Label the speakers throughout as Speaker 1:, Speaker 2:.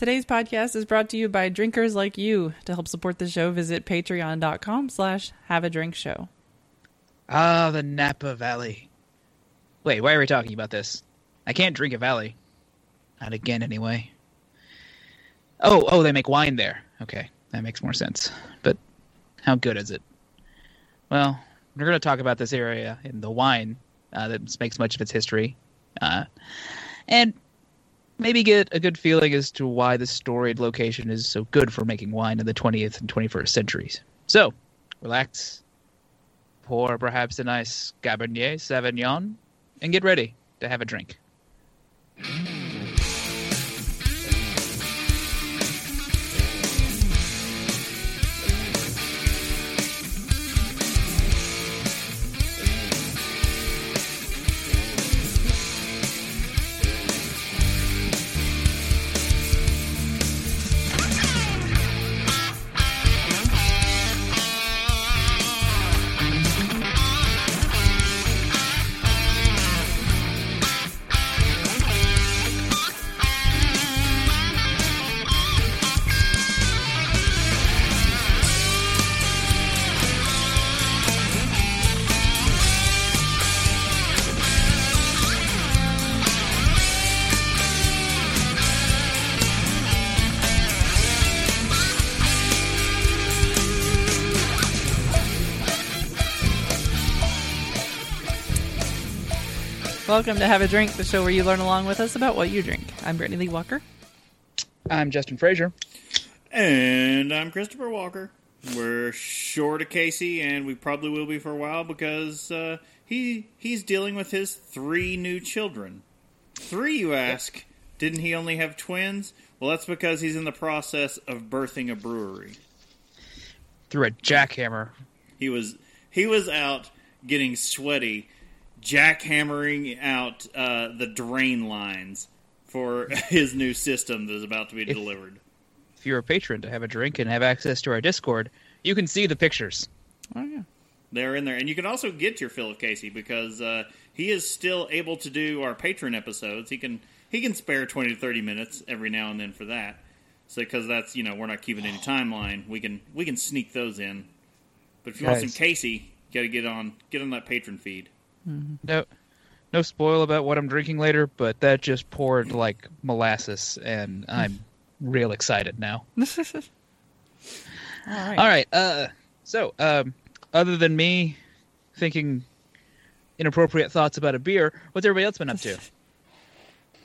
Speaker 1: Today's podcast is brought to you by drinkers like you. To help support the show, visit patreon.com slash have a drink show.
Speaker 2: Ah, the Napa Valley. Wait, why are we talking about this? I can't drink a valley. Not again, anyway. Oh, oh, they make wine there. Okay, that makes more sense. But how good is it? Well, we're going to talk about this area and the wine uh, that makes much of its history, uh, and maybe get a good feeling as to why the storied location is so good for making wine in the 20th and 21st centuries. So, relax, pour perhaps a nice Cabernet Sauvignon, and get ready to have a drink.
Speaker 1: Welcome to Have a Drink, the show where you learn along with us about what you drink. I'm Brittany Lee Walker.
Speaker 2: I'm Justin Frazier.
Speaker 3: And I'm Christopher Walker. We're short of Casey, and we probably will be for a while because uh, he he's dealing with his three new children. Three, you ask? Didn't he only have twins? Well, that's because he's in the process of birthing a brewery.
Speaker 2: Through a jackhammer.
Speaker 3: He was he was out getting sweaty, jackhammering out uh, the drain lines for his new system that is about to be delivered.
Speaker 2: If you're a patron to have a drink and have access to our Discord, you can see the pictures.
Speaker 1: Oh, yeah.
Speaker 3: They're in there, and you can also get your fill of Casey because uh, he is still able to do our patron episodes. He can he can spare twenty to thirty minutes every now and then for that. So because that's you know we're not keeping any timeline, we can we can sneak those in. But if you want some Casey, you got to get on get on that patron feed.
Speaker 2: No, no spoil about what I'm drinking later, but that just poured like molasses, and I'm real excited now.
Speaker 1: All right.
Speaker 2: All right. Uh, so, um, other than me thinking inappropriate thoughts about a beer, what's everybody else been up to?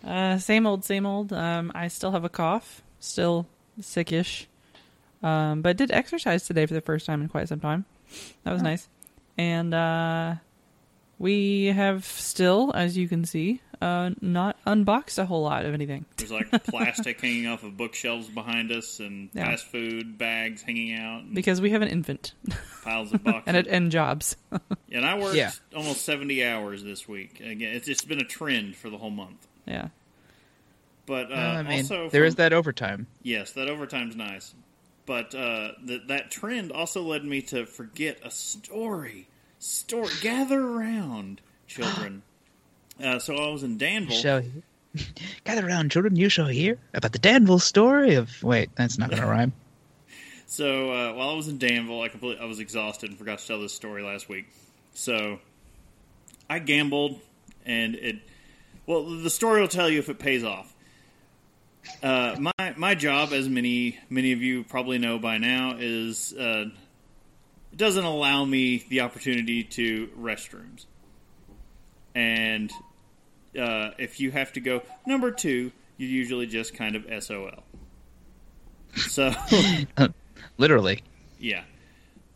Speaker 1: Uh, same old, same old. Um, I still have a cough, still sickish. Um, but did exercise today for the first time in quite some time. That was nice. And uh, we have still, as you can see, uh, not unboxed a whole lot of anything.
Speaker 3: There's like plastic hanging off of bookshelves behind us, and
Speaker 1: Yeah.
Speaker 3: fast food bags hanging out,
Speaker 1: Because we have an infant
Speaker 3: piles of boxes.
Speaker 1: and, and jobs.
Speaker 3: and I worked
Speaker 2: Yeah.
Speaker 3: almost seventy hours this week. Again, it's just been a trend for the whole month.
Speaker 1: yeah.
Speaker 3: But uh,
Speaker 2: I mean,
Speaker 3: also
Speaker 2: there
Speaker 3: from-
Speaker 2: is that overtime.
Speaker 3: Yes, that overtime's nice. But uh, th- that trend also led me to forget a story. Story. Gather around, children. uh, so I was in Danville.
Speaker 2: Shall gather around, children. You shall hear about the Danville story of. Wait, that's not going to rhyme.
Speaker 3: So uh, while I was in Danville, I completely I was exhausted and forgot to tell this story last week. So I gambled, and it. Well, the story will tell you if it pays off. Uh, my my job, as many many of you probably know by now, is uh, it doesn't allow me the opportunity to restrooms, and uh, if you have to go number two, you usually just kind of SOL. So.
Speaker 2: Literally.
Speaker 3: Yeah.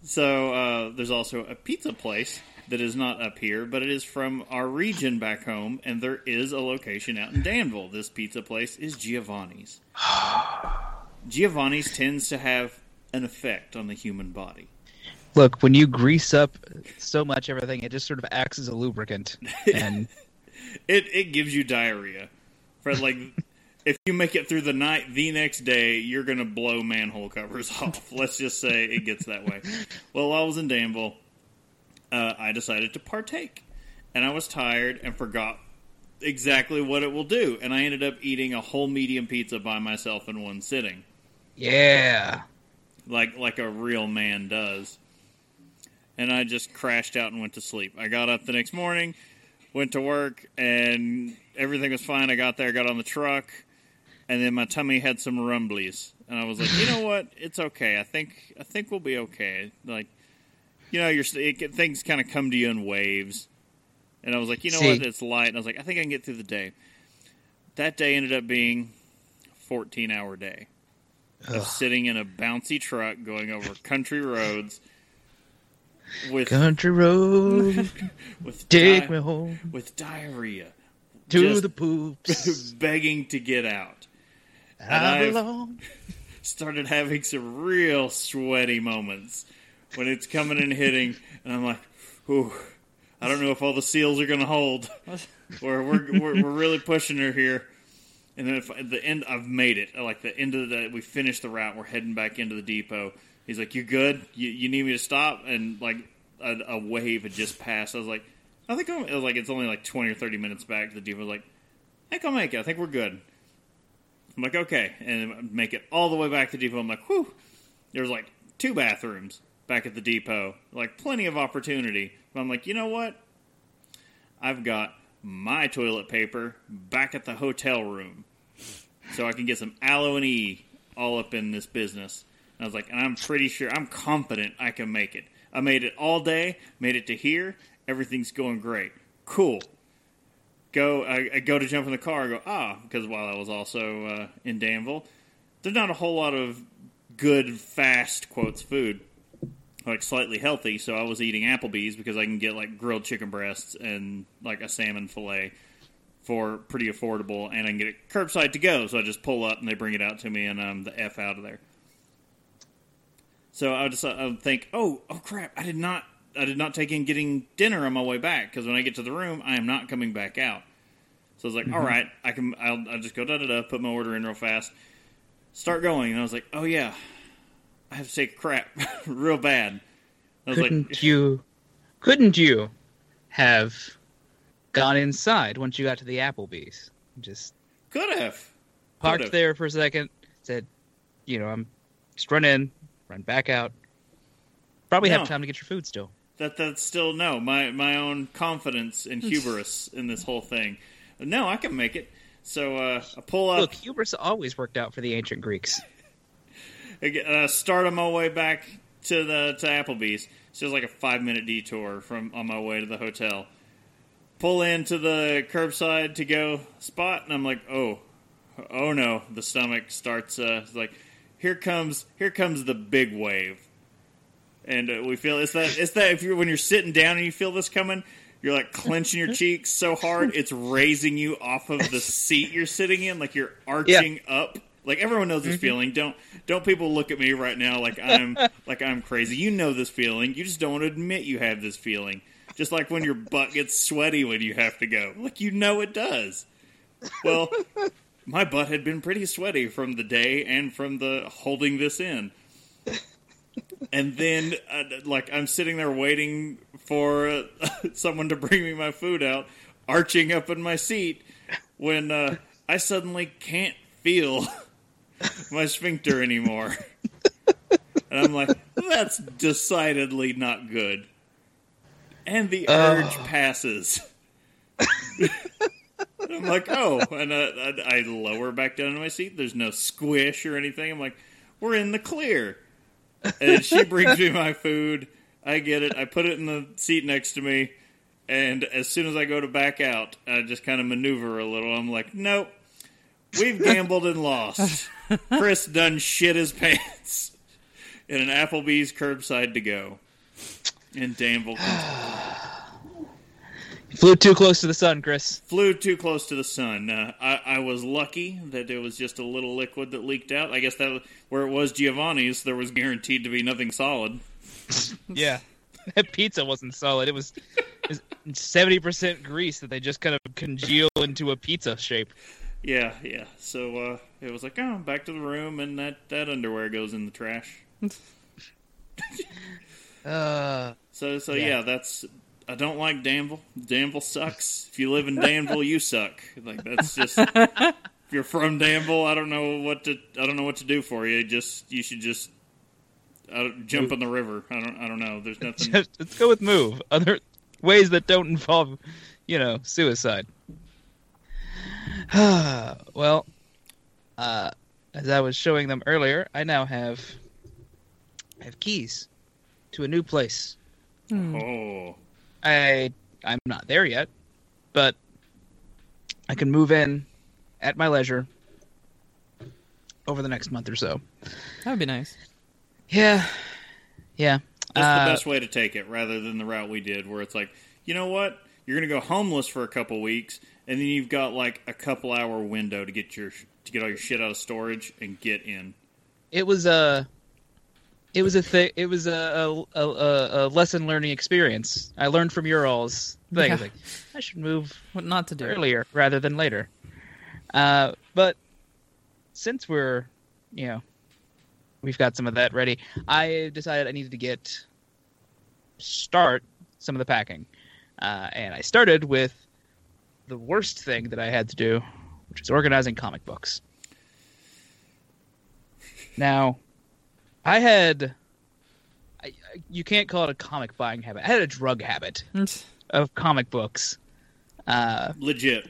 Speaker 3: So uh, there's also a pizza place that is not up here, but it is from our region back home, and there is a location out in Danville. This pizza place is Giovanni's. Giovanni's tends to have an effect on the human body.
Speaker 2: Look, when you grease up so much everything, it just sort of acts as a lubricant. And
Speaker 3: It it gives you diarrhea. For like, if you make it through the night, the next day you're gonna blow manhole covers off. Let's just say it gets that way. Well, while I was in Danville, uh, I decided to partake, and I was tired and forgot exactly what it will do. And I ended up eating a whole medium pizza by myself in one sitting,
Speaker 2: Yeah.
Speaker 3: like like a real man does. And I just crashed out and went to sleep. I got up the next morning, went to work, and everything was fine. I got there, got on the truck, and then my tummy had some rumblies, and I was like, you know what? It's okay. I think I think we'll be okay. Like, you know, you're it, things kind of come to you in waves, and I was like, you know
Speaker 2: See-
Speaker 3: what? It's light. And I was like, I think I can get through the day. That day ended up being a 14 hour day of sitting in a bouncy truck going over country roads with
Speaker 2: Country road,
Speaker 3: with
Speaker 2: take
Speaker 3: di-
Speaker 2: me home
Speaker 3: with diarrhea,
Speaker 2: to the poops.
Speaker 3: begging to get out.
Speaker 2: I belong.
Speaker 3: Started having some real sweaty moments when it's coming and hitting, and I'm like, "Ooh, I don't know if all the seals are going to hold." Or we're, we're we're really pushing her here. And then if, at the end, I've made it. Like the end of the, day we finished the route. We're heading back into the depot. He's like, "You good? You, you need me to stop?" And like a, a wave had just passed. I was like, "I think I'm." It was like it's only like twenty or thirty minutes back. The depot was like, "I think I'll make it. I think we're good." I'm like, "Okay," and I make it all the way back to the depot. I'm like, "Whew!" There's like two bathrooms back at the depot, like plenty of opportunity. But I'm like, you know what? I've got my toilet paper back at the hotel room, so I can get some aloe and e all up in this business. And I was like, and I'm pretty sure, I'm confident I can make it. I made it all day, made it to here. Everything's going great. Cool. Go, I, I go to jump in the car. I go, ah, because while I was also uh, in Danville, there's not a whole lot of good, fast quotes food like slightly healthy, so I was eating Applebee's because I can get like grilled chicken breasts and like a salmon fillet for pretty affordable, and I can get it curbside to go. So I just pull up and they bring it out to me, and I'm the f out of there. So I just I would think, oh, oh crap, I did not, I did not take in getting dinner on my way back because when I get to the room, I am not coming back out. So I was like, mm-hmm. all right, I can, I'll, I'll just go da da da, put my order in real fast, start going, and I was like, oh yeah, I have to take a crap real bad. I was
Speaker 2: Couldn't
Speaker 3: like,
Speaker 2: you? Couldn't you have gone inside once you got to the Applebee's? Just
Speaker 3: could have.
Speaker 2: parked
Speaker 3: Could've.
Speaker 2: there for a second. Said, you know, I'm just run in, run back out. Probably
Speaker 3: No.
Speaker 2: have time to get your food still.
Speaker 3: That that's still no my my own confidence and hubris in this whole thing. No, I can make it. So uh, I pull up,
Speaker 2: Look, hubris always worked out for the ancient Greeks.
Speaker 3: I uh, start on my way back to the to Applebee's. It's just like a five minute detour from on my way to the hotel. Pull into the curbside to go spot, and I'm like, oh, oh no! The stomach starts uh, like, here comes here comes the big wave, and uh, we feel it's that it's that if you're when you're sitting down and you feel this coming. You're like clenching your cheeks so hard it's raising you off of the seat you're sitting in, like you're arching up. Like everyone knows this feeling. Don't don't people look at me right now like I'm like I'm crazy. You know this feeling. You just don't want to admit you have this feeling. Just like when your butt gets sweaty when you have to go. Like you know it does. Well, my butt had been pretty sweaty from the day and from the holding this in. And then, uh, like, I'm sitting there waiting for uh, someone to bring me my food out, arching up in my seat, when uh, I suddenly can't feel my sphincter anymore. And I'm like, that's decidedly not good. And the urge passes. I'm like, oh, and I, I lower back down in my seat. There's no squish or anything. I'm like, we're in the clear. And she brings me my food. I get it. I put it in the seat next to me. And as soon as I go to back out, I just kind of maneuver a little. I'm like, nope. We've gambled and lost. Chris done shit his pants in an Applebee's curbside to go in Danville. Kentucky.
Speaker 2: You flew too close to the sun, Chris.
Speaker 3: Flew too close to the sun. Uh, I, I was lucky that there was just a little liquid that leaked out. I guess that was, where it was Giovanni's, there was guaranteed to be nothing solid.
Speaker 2: Yeah. That pizza wasn't solid. It was seventy percent grease that they just kind of congeal into a pizza shape.
Speaker 3: Yeah, yeah. So uh, it was like, oh, back to the room, and that, that underwear goes in the trash.
Speaker 2: Uh,
Speaker 3: So so
Speaker 2: Yeah.
Speaker 3: yeah, that's I don't like Danville. Danville sucks. If you live in Danville, you suck. Like that's just. if you're from Danville, I don't know what to. I don't know what to do for you. Just you should just. Jump in the river. I don't. I don't know. There's nothing.
Speaker 2: Just, let's go with move. Other ways that don't involve, you know, suicide. well, uh, as I was showing them earlier, I now have I have keys to a new place.
Speaker 3: Oh,
Speaker 2: I I'm not there yet, but I can move in at my leisure over the next month or so.
Speaker 1: That would be nice.
Speaker 2: Yeah, yeah.
Speaker 3: that's
Speaker 2: Uh,
Speaker 3: the best way to take it, rather than the route we did, where it's like, you know what, you're gonna go homeless for a couple weeks, and then you've got like a couple hour window to get your to get all your shit out of storage and get in.
Speaker 2: it was a it was a thing it was a a, a, a lesson learning experience. I learned from your all's. Thing I
Speaker 1: Yeah.
Speaker 2: like i should move
Speaker 1: What not to do?
Speaker 2: earlier rather than later. Uh, but since we're you know we've got some of that ready i decided i needed to get start some of the packing. Uh, and i started with the worst thing that i had to do which is organizing comic books. Now i had I, I- you can't call it a comic buying habit i had a drug habit of comic books uh,
Speaker 3: Legit.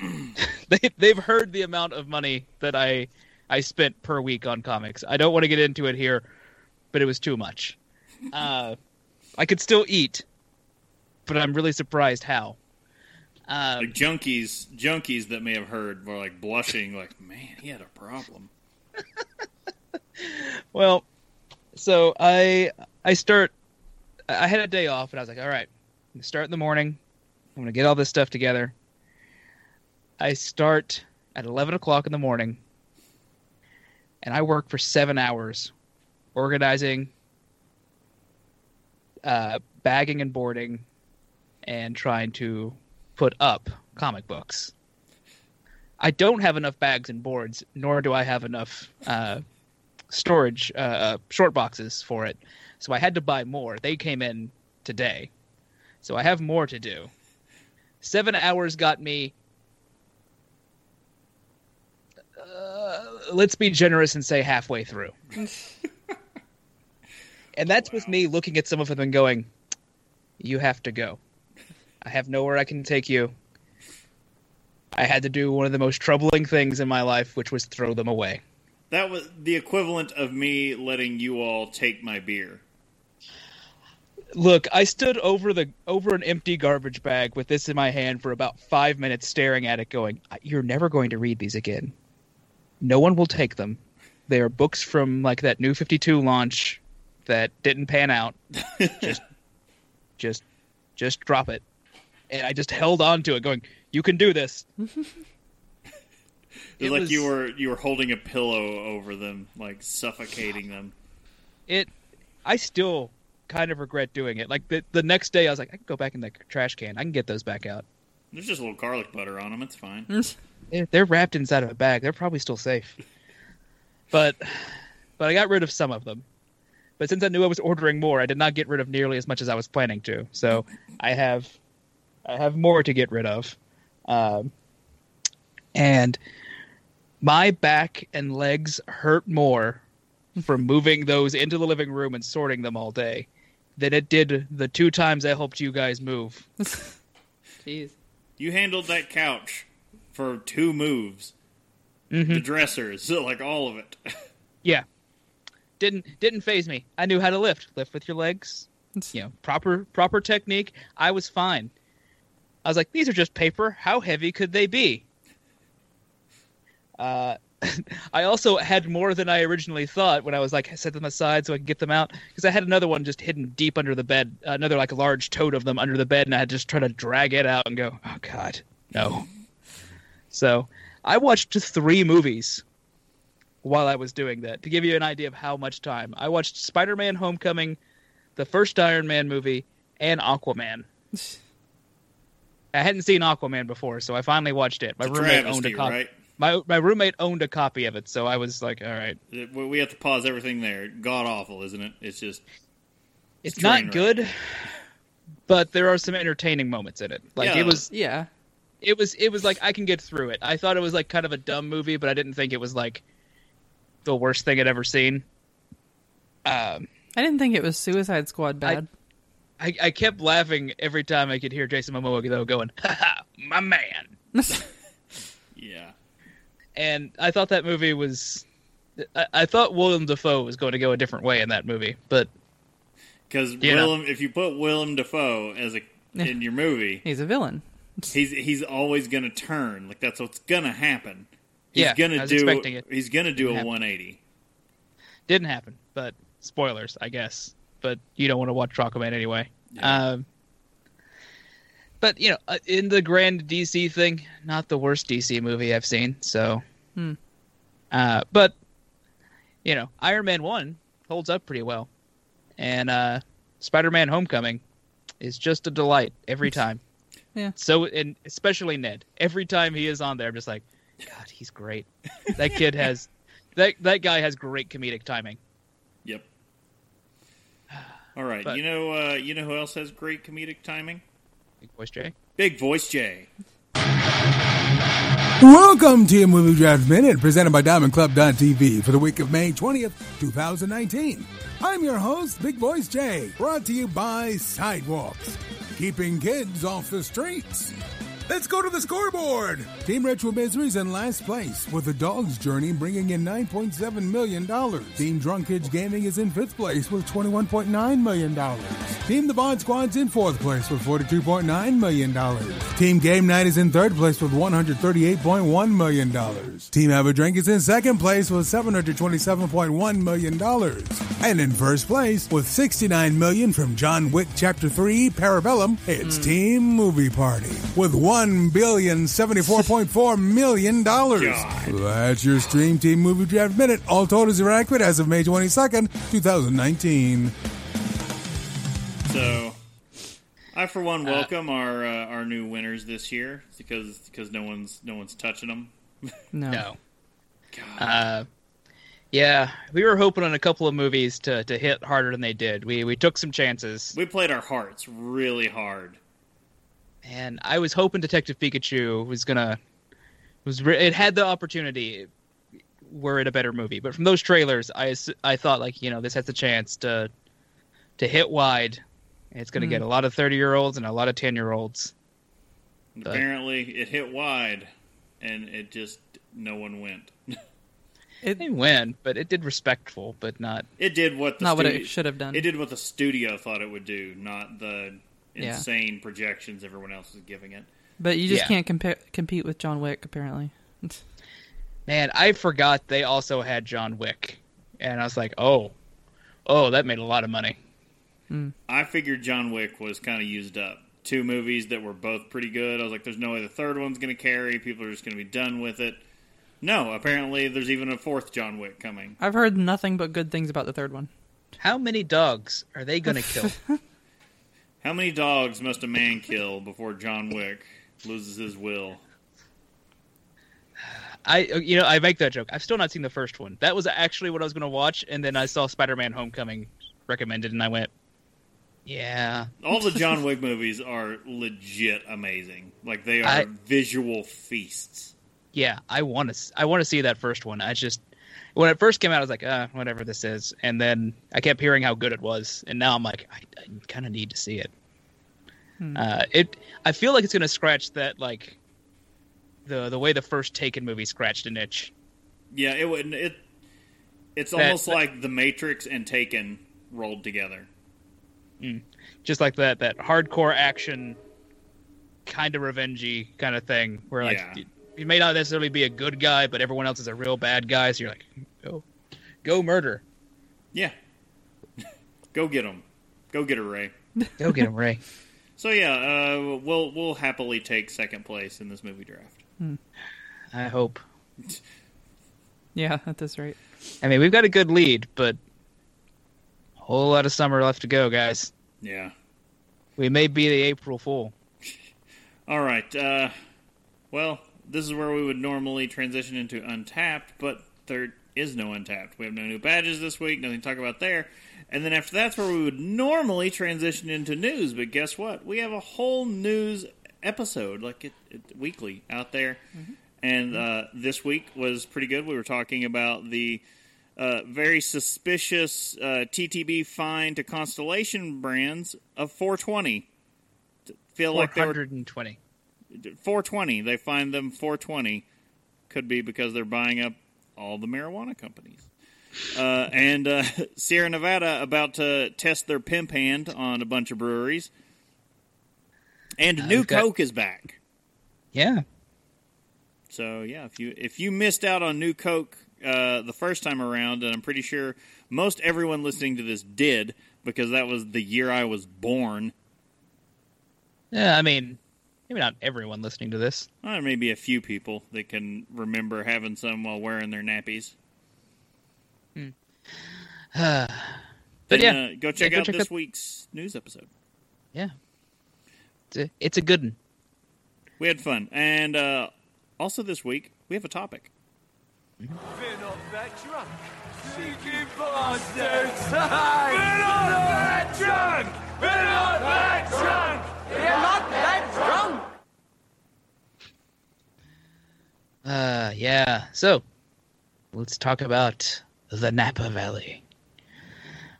Speaker 2: they they've heard the amount of money that I I spent per week on comics. I don't want to get into it here, but it was too much. Uh, I could still eat, but I'm really surprised how. Um,
Speaker 3: Like junkies, junkies that may have heard were like blushing, like, man, he had a problem.
Speaker 2: well, so I I start. I had a day off, and I was like, all right, start in the morning. I'm gonna get all this stuff together. I start at 11 o'clock in the morning, and I work for seven hours, organizing, uh, bagging and boarding, and trying to put up comic books. I don't have enough bags and boards, nor do I have enough uh, storage uh, short boxes for it. So I had to buy more. They came in today, so I have more to do. Seven hours got me. Uh, let's be generous and say halfway through. and that's with me looking at some of them and going, "You have to go. I have nowhere I can take you." I had to do one of the most troubling things in my life, which was throw them away.
Speaker 3: That was the equivalent of me letting you all take my beer.
Speaker 2: Look, I stood over the over an empty garbage bag with this in my hand for about five minutes, staring at it, going, "You're never going to read these again. No one will take them. They are books from like that New Fifty Two launch that didn't pan out. just, just, just drop it." And I just held on to it, going, "You can do this."
Speaker 3: It was like
Speaker 2: was-
Speaker 3: you were you were holding a pillow over them, like suffocating them.
Speaker 2: It, I still kind of regret doing it. Like the the next day, I was like, I can go back in the trash can. I can get those back out.
Speaker 3: There's just a little garlic butter on them. It's fine.
Speaker 2: They're- They're wrapped inside of a bag. They're probably still safe. But but I got rid of some of them. But since I knew I was ordering more, I did not get rid of nearly as much as I was planning to. So I have I have more to get rid of. Um, and my back and legs hurt more from moving those into the living room and sorting them all day than it did the two times I helped you guys move.
Speaker 1: Jeez.
Speaker 3: You handled that couch for two moves. Mm-hmm. The dressers, like all of it.
Speaker 2: Yeah. Didn't didn't faze me. I knew how to lift. Lift with your legs. You know, proper proper technique. I was fine. I was like, these are just paper. How heavy could they be? Uh, I also had more than I originally thought when I was like set them aside so I could get them out because I had another one just hidden deep under the bed, another like large tote of them under the bed, and I had to just try to drag it out and go, oh god, no. So I watched three movies while I was doing that to give you an idea of how much time I watched Spider-Man: Homecoming, the first Iron Man movie, and Aquaman. I hadn't seen Aquaman before, so I finally watched it. My
Speaker 3: It's
Speaker 2: roommate owned a copy.
Speaker 3: right?
Speaker 2: My my roommate owned a copy of it, so I was like, "All right,
Speaker 3: It- we we have to pause everything there. God awful, isn't it? It's just
Speaker 2: it's
Speaker 3: train
Speaker 2: not
Speaker 3: wreck.
Speaker 2: good, but there are some entertaining moments in it. Like
Speaker 3: Yeah.
Speaker 2: it was,
Speaker 1: Yeah.
Speaker 2: it was, it was like I can get through it. I thought it was like kind of a dumb movie, but I didn't think it was like the worst thing I'd ever seen. Um,
Speaker 1: I didn't think it was Suicide Squad bad.
Speaker 2: I, I kept laughing every time I could hear Jason Momoa though going, "Ha ha, my man."
Speaker 3: Yeah.
Speaker 2: And I thought that movie was, I, I thought William Dafoe was going to go a different way in that movie, but
Speaker 3: Because
Speaker 2: You know.
Speaker 3: Willem, if you put Willem Dafoe as a in your movie,
Speaker 1: He's a villain.
Speaker 3: he's he's always going to turn. Like that's what's going to happen. He's
Speaker 2: Yeah,
Speaker 3: going
Speaker 2: I
Speaker 3: to
Speaker 2: was
Speaker 3: do.
Speaker 2: expecting it.
Speaker 3: He's going to do a 180.
Speaker 2: didn't happen. But spoilers, I guess. But you don't want to watch Aquaman anyway.
Speaker 3: Yeah.
Speaker 2: Um, but you know, uh, in the grand DC thing, not the worst DC movie I've seen. So,
Speaker 1: Hmm.
Speaker 2: uh, but you know, Iron Man one holds up pretty well, and uh, Spider Man Homecoming is just a delight every time.
Speaker 1: Yeah.
Speaker 2: So, and especially Ned, every time he is on there, I'm just like, God, he's great. That kid has, that that guy has great comedic timing.
Speaker 3: Yep. All right.
Speaker 2: But-
Speaker 3: you know. Uh, you know who else has great comedic timing?
Speaker 2: Big voice Jay.
Speaker 3: Big Voice Jay.
Speaker 4: Welcome to your Movie Draft Minute, presented by DiamondClub.tv for the week of May 20th, 2019. I'm your host, Big Voice Jay, brought to you by Sidewalks, keeping kids off the streets. Let's go to the scoreboard. Team Retro Misery's in last place, with The Dog's Journey bringing in $9.7 million. Team Drunk Kids Gaming is in fifth place with $21.9 million. Team The Bod Squad's in fourth place with $42.9 million. Team Game Night is in third place with $138.1 million. Team Have a Drink is in second place with $727.1 million. And in first place with 69 million from John Wick Chapter 3 Parabellum, it's hmm. Team Movie Party with $1,074.4 million. That's your Stream Team Movie Draft Minute. All totals are accurate as of May 22nd, 2019.
Speaker 3: So, I for
Speaker 2: Uh,
Speaker 3: one welcome our uh, our new winners this year because because no one's no one's touching them.
Speaker 1: No.
Speaker 2: No.
Speaker 3: God.
Speaker 2: Uh, yeah, we were hoping on a couple of movies to, to hit harder than they did. We we took some chances,
Speaker 3: we played our hearts really hard.
Speaker 2: And I was hoping Detective Pikachu was gonna was re- it had the opportunity were it a better movie. But from those trailers, I I thought like you know this has the chance to to hit wide. It's gonna
Speaker 1: Hmm.
Speaker 2: get a lot of thirty year olds and a lot of ten year olds. But-
Speaker 3: Apparently, it hit wide, and it just no one went.
Speaker 1: It,
Speaker 2: They win, but it did respectful, but not.
Speaker 3: It did what the
Speaker 1: not what it should have done.
Speaker 3: It did what the studio thought it would do, not the
Speaker 1: Yeah.
Speaker 3: insane projections everyone else is giving it.
Speaker 1: But you just
Speaker 2: Yeah.
Speaker 1: can't compa- compete with John Wick, apparently.
Speaker 2: Man, I forgot they also had John Wick, and I was like, oh, oh, that made a lot of money. Hmm.
Speaker 3: I figured John Wick was kind of used up. Two movies that were both pretty good. I was like, there's no way the third one's going to carry. People are just going to be done with it. No, apparently there's even a fourth John Wick coming.
Speaker 1: I've heard nothing but good things about the third one.
Speaker 2: How many dogs are they gonna kill?
Speaker 3: How many dogs must a man kill before John Wick loses his will?
Speaker 2: I, you know, I make that joke. I've still not seen the first one. That was actually what I was gonna watch, and then I saw Spider-Man: Homecoming recommended, and I went, yeah,
Speaker 3: All the John Wick movies are legit amazing. Like they are
Speaker 2: I-
Speaker 3: visual feasts.
Speaker 2: yeah, I want to, I want to see that first one. I just, when it first came out, I was like, uh, whatever this is, and then I kept hearing how good it was, and now I'm like, I, I kind of need to see it. Uh, it, I feel like it's gonna scratch that like. The, the way the first Taken movie scratched an itch.
Speaker 3: Yeah, it would. It it's
Speaker 2: That-
Speaker 3: almost
Speaker 2: that-
Speaker 3: like The Matrix and Taken rolled together.
Speaker 2: just like that that hardcore action kind of revengey kind of thing where like
Speaker 3: Yeah.
Speaker 2: you, you may not necessarily be a good guy but everyone else is a real bad guy so you're like go go murder
Speaker 3: Yeah, go get them. Go get her, Ray.
Speaker 2: go get him ray
Speaker 3: So yeah, uh, we'll we'll happily take second place in this movie draft.
Speaker 2: i hope
Speaker 1: Yeah, at this rate.
Speaker 2: i mean we've got a good lead but a whole lot of summer left to go guys
Speaker 3: Yeah.
Speaker 2: we may be the april fool
Speaker 3: All right. Uh, well, this is where we would normally transition into Untapped, but there is no Untapped. We have no new badges this week. Nothing to talk about there. And then after that's where we would normally transition into news. But guess what? We have a whole news episode, like it, it weekly, out there. And uh, this week was pretty good. We were talking about the uh, very suspicious uh, TTB fine to Constellation brands of 420. Feel like they were
Speaker 2: 420.
Speaker 3: 420. They fined them 420. Could be because they're buying up all the marijuana companies. Uh, and uh, Sierra Nevada about to test their pimp hand on a bunch of breweries. And
Speaker 2: Uh,
Speaker 3: New
Speaker 2: got-
Speaker 3: Coke is back.
Speaker 2: Yeah.
Speaker 3: So yeah, if you if you missed out on New Coke uh, the first time around, and I'm pretty sure most everyone listening to this did because that was the year I was born.
Speaker 2: Yeah, I mean, maybe not everyone listening to this.
Speaker 3: Uh, There may be a few people that can remember having some while wearing their nappies.
Speaker 2: but
Speaker 3: Then,
Speaker 2: yeah,
Speaker 3: uh, go check
Speaker 2: go
Speaker 3: out
Speaker 2: check
Speaker 3: this
Speaker 2: out-
Speaker 3: week's news episode.
Speaker 2: yeah. It's a, it's a good one.
Speaker 3: We had fun, and uh, also this week we have a topic.
Speaker 5: We're not that drunk. Cheeky bastards! We're not that drunk! We're not that drunk! We're not that drunk!
Speaker 2: Uh, yeah. So, let's talk about the Napa Valley.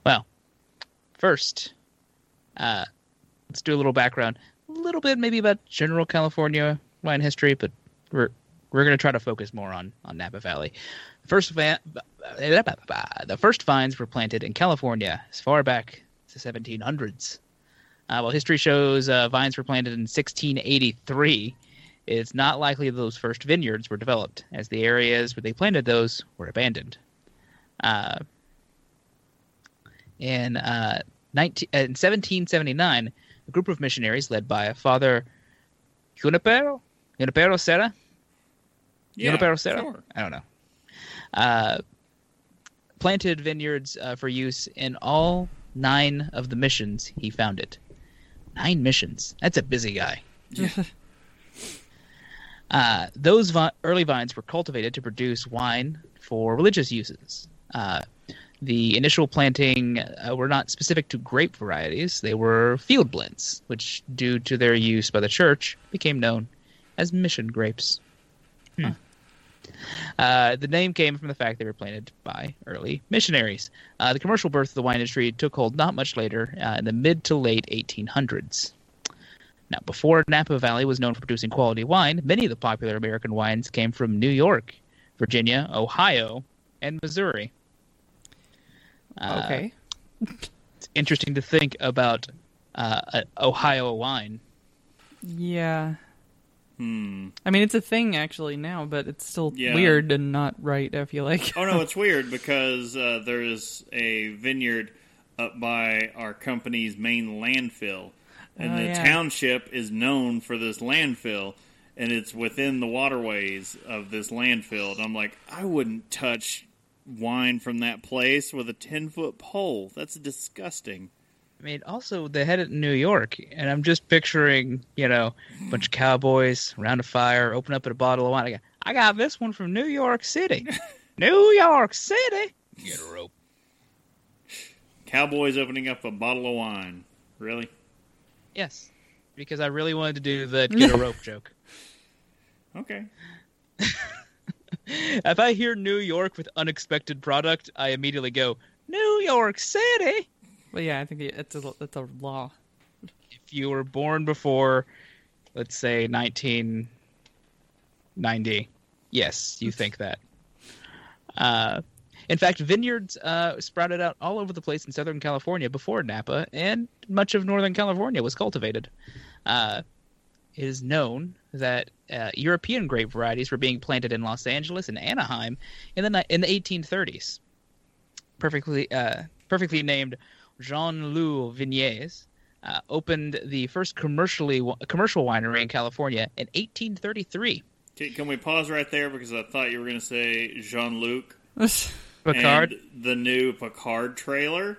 Speaker 2: Well, first, uh, let's do a little background, a little bit maybe about general California wine history, but we're we're going to try to focus more on on Napa Valley. The first the first vines were planted in California as far back as the 1700s. Uh, while history shows uh, vines were planted in 1683, it's not likely those first vineyards were developed, as the areas where they planted those were abandoned. Uh, in, uh, 19, uh, in 1779, a group of missionaries led by Father Junipero, Junipero Serra, Junipero Serra,
Speaker 3: sure.
Speaker 2: I don't know, uh, planted vineyards uh, for use in all nine of the missions he founded. Nine missions. That's a busy guy. Uh, those vi- early vines were cultivated to produce wine for religious uses. Uh, the initial planting uh, were not specific to grape varieties; they were field blends, which, due to their use by the church, became known as mission grapes. Hmm. Uh, the name came from the fact they were planted by early missionaries. Uh, the commercial birth of the wine industry took hold not much later, uh, in the mid to late 1800s. Now, before Napa Valley was known for producing quality wine, many of the popular American wines came from New York, Virginia, Ohio, and Missouri. Uh,
Speaker 1: okay.
Speaker 2: It's interesting to think about uh, an Ohio wine.
Speaker 1: Yeah.
Speaker 3: Hmm.
Speaker 1: I mean, it's a thing actually now, but it's still
Speaker 3: Yeah.
Speaker 1: weird and not right. I feel like.
Speaker 3: Oh no, it's weird because uh, there is a vineyard up by our company's main landfill, and
Speaker 1: Oh,
Speaker 3: the
Speaker 1: yeah.
Speaker 3: township is known for this landfill, and it's within the waterways of this landfill. And I'm like, I wouldn't touch wine from that place with a ten foot pole. That's disgusting.
Speaker 2: I mean, also they had it in New York, and I'm just picturing, you know, a bunch of cowboys around a fire, open up a bottle of wine. I got, I got this one from New York City, New York City. Get a rope.
Speaker 3: Cowboys opening up a bottle of wine. Really?
Speaker 2: Yes, because I really wanted to do the get a rope joke.
Speaker 3: Okay.
Speaker 2: If I hear New York with unexpected product, I immediately go New York City.
Speaker 1: But yeah, I think it's a it's a law.
Speaker 2: If you were born before, let's say 1990, yes, you think that. Uh, in fact, vineyards uh, sprouted out all over the place in Southern California before Napa, and much of Northern California was cultivated. Uh, it is known that uh, European grape varieties were being planted in Los Angeles and Anaheim in the ni- in the 1830s. Perfectly, uh, perfectly named Jean-Louis Vignes uh, opened the first commercially commercial winery in California in 1833.
Speaker 3: Can, can we pause right there because I thought you were going to say Jean Luc.
Speaker 2: Picard.
Speaker 3: And the new Picard trailer,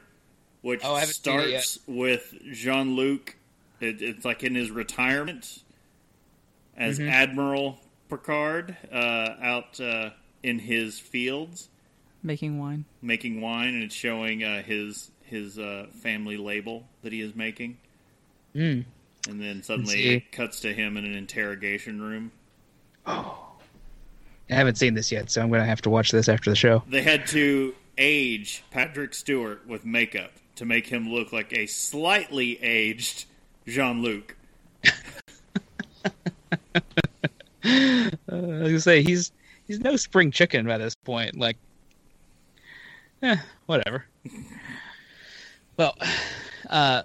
Speaker 3: which
Speaker 2: Oh, I haven't seen it
Speaker 3: starts with Jean Luc. It, it's like in his retirement as
Speaker 2: Mm-hmm.
Speaker 3: Admiral Picard uh, out uh, in his fields.
Speaker 1: making wine.
Speaker 3: making wine, and it's showing uh, his his uh, family label that he is making.
Speaker 2: Mm.
Speaker 3: And then suddenly it cuts to him in an interrogation room.
Speaker 2: I haven't seen this yet, so I'm going to have to watch this after the show.
Speaker 3: They had to age Patrick Stewart with makeup to make him look like a slightly aged Jean Luc.
Speaker 2: Uh, I was going to say he's he's no spring chicken by this point. Like, eh, whatever. well, uh,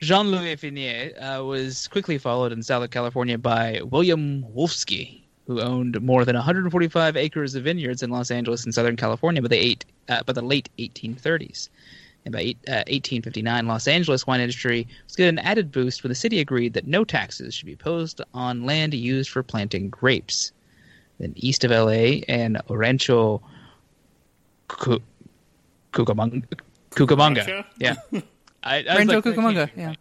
Speaker 2: Jean Louis Vignes uh, was quickly followed in Southern California by William Wolfskill, who owned more than 145 acres of vineyards in Los Angeles and Southern California by the eight uh, by the late 1830s. And by eight, uh, 1859, Los Angeles wine industry was given an added boost when the city agreed that no taxes should be imposed on land used for planting grapes. Then east of LA and Rancho Cu- Cucamonga. Cucamonga. Yeah. I, I was
Speaker 1: Rancho
Speaker 2: like,
Speaker 1: Cucamonga.
Speaker 2: can't
Speaker 1: Yeah.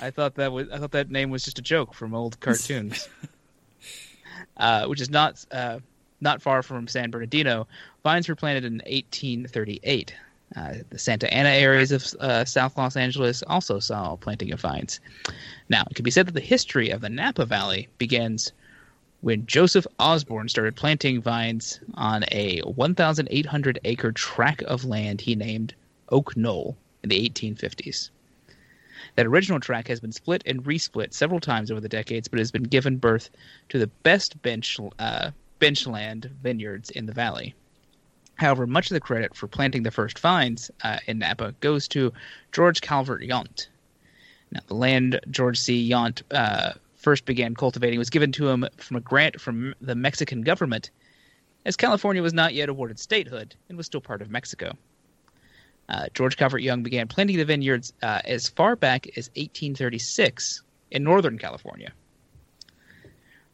Speaker 2: I thought that was I thought that name was just a joke from old cartoons. Uh, which is not uh, not far from San Bernardino. Vines were planted in 1838. Uh, the Santa Ana areas of uh, South Los Angeles also saw planting of vines. Now, it can be said that the history of the Napa Valley begins when Joseph Osborne started planting vines on a 1,800 acre tract of land he named Oak Knoll in the 1850s. That original track has been split and resplit several times over the decades, but has been given birth to the best bench uh, benchland vineyards in the valley. However, much of the credit for planting the first vines uh, in Napa goes to George Calvert Yount. Now, the land George C. Yount uh, first began cultivating was given to him from a grant from the Mexican government, as California was not yet awarded statehood and was still part of Mexico. Uh, George Calvert Yount began planting the vineyards uh, as far back as 1836 in Northern California.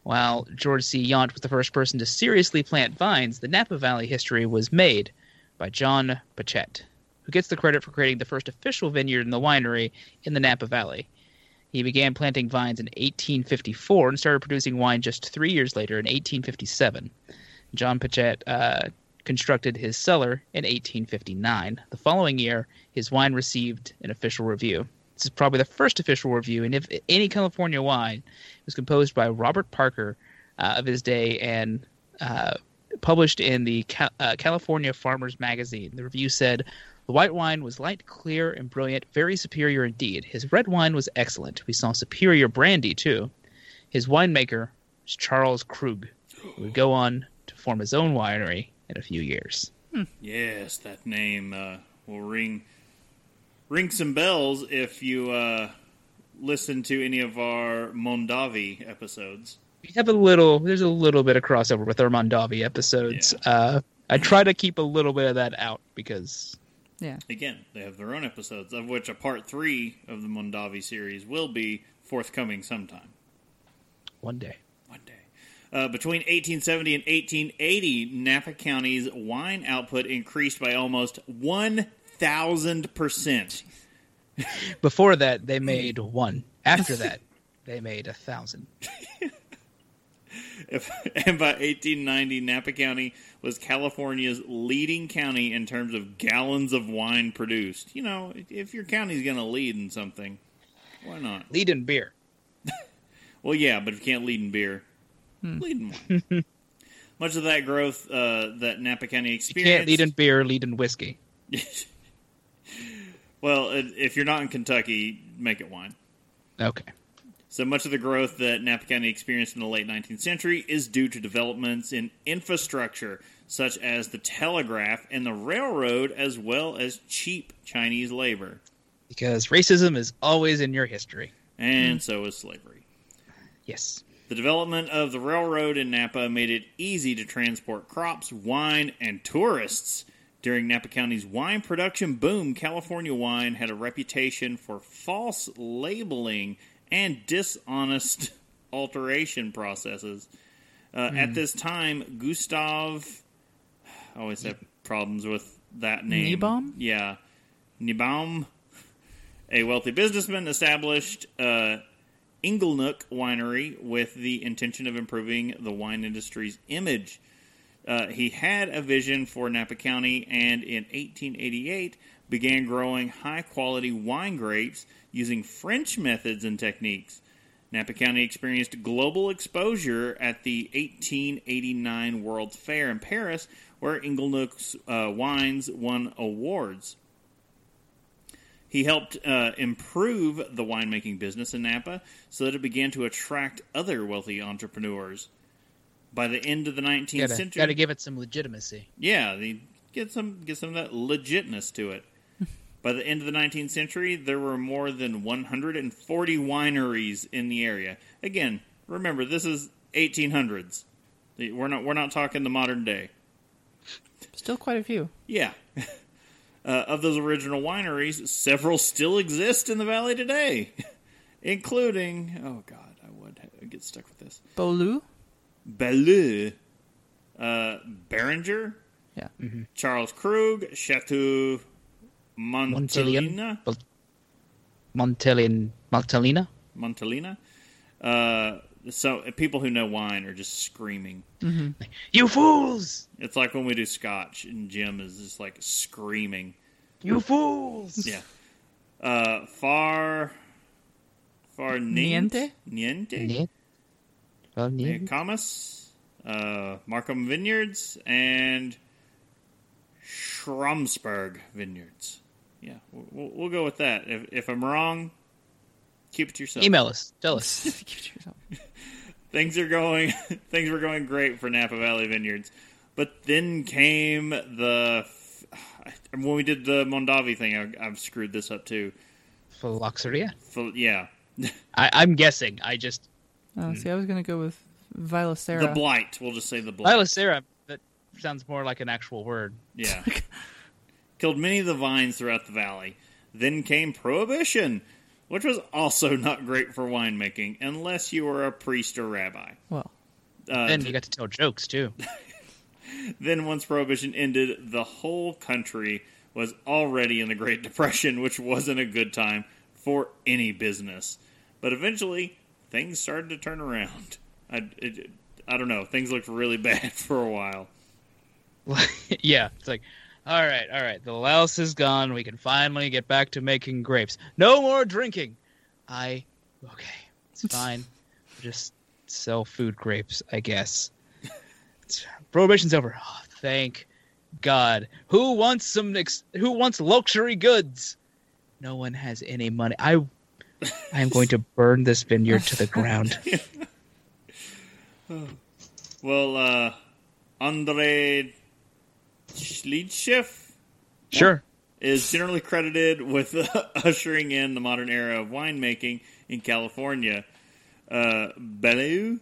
Speaker 2: While George C. Yount was the first person to seriously plant vines, the Napa Valley history was made by John Patchett, who gets the credit for creating the first official vineyard in the winery in the Napa Valley. He began planting vines in 1854 and started producing wine just three years later in 1857. John Patchett uh, constructed his cellar in 1859. The following year, his wine received an official review. This is probably the first official review, and if any California wine it was composed by Robert Parker uh, of his day and uh, published in the Cal- uh, California Farmers Magazine. The review said the white wine was light, clear, and brilliant, very superior indeed. His red wine was excellent. We saw superior brandy too. His winemaker was Charles Krug, who would go on to form his own winery in a few years.
Speaker 3: Yes, that name uh, will ring ring some bells if you uh, listen to any of our Mondavi episodes.
Speaker 2: We have a little. There's a little bit of crossover with our Mondavi episodes. Uh, I try to keep a little bit of that out because
Speaker 1: Yeah.
Speaker 3: Again, they have their own episodes, of which a part three of the Mondavi series will be forthcoming sometime.
Speaker 2: one day.
Speaker 3: Uh, between 1870 and 1880, Napa County's wine output increased by almost 1,000%.
Speaker 2: Before that, they made one. After that, they made a thousand.
Speaker 3: If, and by 1890, Napa County was California's leading county in terms of gallons of wine produced. You know, if your county's going to lead in something, why not?
Speaker 2: Lead in beer.
Speaker 3: Well, yeah, but if you can't lead in beer, lead in wine. Much of that growth uh, that Napa County experienced.
Speaker 2: You can't lead in beer. Lead in whiskey.
Speaker 3: well, if you're not in Kentucky, make it wine.
Speaker 2: Okay.
Speaker 3: So much of the growth that Napa County experienced in the late 19th century is due to developments in infrastructure such as the telegraph and the railroad, as well as cheap Chinese labor.
Speaker 2: Because racism is always in your history.
Speaker 3: And so is slavery.
Speaker 2: Yes.
Speaker 3: The development of the railroad in Napa made it easy to transport crops, wine, and tourists. During Napa County's wine production boom, California wine had a reputation for false labeling and dishonest alteration processes. Uh, At this time, Gustav. I always have problems with that name.
Speaker 1: Niebaum?
Speaker 3: Yeah. Niebaum, a wealthy businessman, established uh, Inglenook Winery with the intention of improving the wine industry's image. Uh, he had a vision for Napa County and in 1888 began growing high quality wine grapes using French methods and techniques. Napa County experienced global exposure at the 1889 World's Fair in Paris, where Inglenook's uh, wines won awards. He helped uh, improve the winemaking business in Napa so that it began to attract other wealthy entrepreneurs. By the end of the 19th
Speaker 2: Gotta,
Speaker 3: century,
Speaker 2: gotta give it some legitimacy.
Speaker 3: yeah, they get some get some of that legitness to it. By the end of the 19th century, there were more than 140 wineries in the area. Again, remember this is 1800s. We're not we're not talking the modern day.
Speaker 1: Still quite a few.
Speaker 3: Yeah. Uh, of those original wineries, several still exist in the valley today, including oh god, I would ha- get stuck with this.
Speaker 1: Bolu?
Speaker 3: Belleux, uh, Beringer,
Speaker 1: Yeah.
Speaker 3: Charles Krug, Chateau
Speaker 2: Montelian.
Speaker 3: Montelina,
Speaker 2: Montelian, Montelina?
Speaker 3: Montelina. Uh, so people who know wine are just screaming.
Speaker 2: You fools!
Speaker 3: It's like when we do scotch and Jim is just like screaming.
Speaker 2: You fools!
Speaker 3: Yeah. Uh, far, far
Speaker 1: Niente?
Speaker 3: niente,
Speaker 2: Niet? Well, niet.
Speaker 3: Caymus, uh, Markham Vineyards, and Schramsberg Vineyards. Yeah, we'll, we'll- we'll go with that. If, if I'm wrong, keep it to yourself.
Speaker 2: Email us. Tell us.
Speaker 1: Give it to yourself.
Speaker 3: things are going things were going great for Napa Valley Vineyards, but then came the when we did the Mondavi thing. I, I've screwed this up too.
Speaker 2: Phylloxeria?
Speaker 3: F- yeah,
Speaker 2: I, I'm guessing. I just.
Speaker 1: Oh, hmm. see, I was going to go with Vilacera.
Speaker 3: the blight. We'll just say the blight.
Speaker 2: Phylloxera, that sounds more like an actual word.
Speaker 3: Yeah, killed many of the vines throughout the valley. Then came Prohibition, which was also not great for winemaking unless you were a priest or rabbi.
Speaker 1: well,
Speaker 3: Uh,
Speaker 2: Then you got to tell jokes, too.
Speaker 3: Then, once Prohibition ended, the whole country was already in the Great Depression, which wasn't a good time for any business. But eventually, things started to turn around. I, it, I don't know. Things looked really bad for a while.
Speaker 2: yeah, it's like, all right, all right, the louse is gone. We can finally get back to making grapes. No more drinking. I, okay, it's fine. Just sell food grapes, I guess. Prohibition's over. Oh, thank God. Who wants some? Ex- who wants luxury goods? No one has any money. I, I am going to burn this vineyard to the ground.
Speaker 3: Well, uh, Andrei Tchelistcheff
Speaker 2: Sure.
Speaker 3: is generally credited with ushering in the modern era of winemaking in California. Uh, Bellew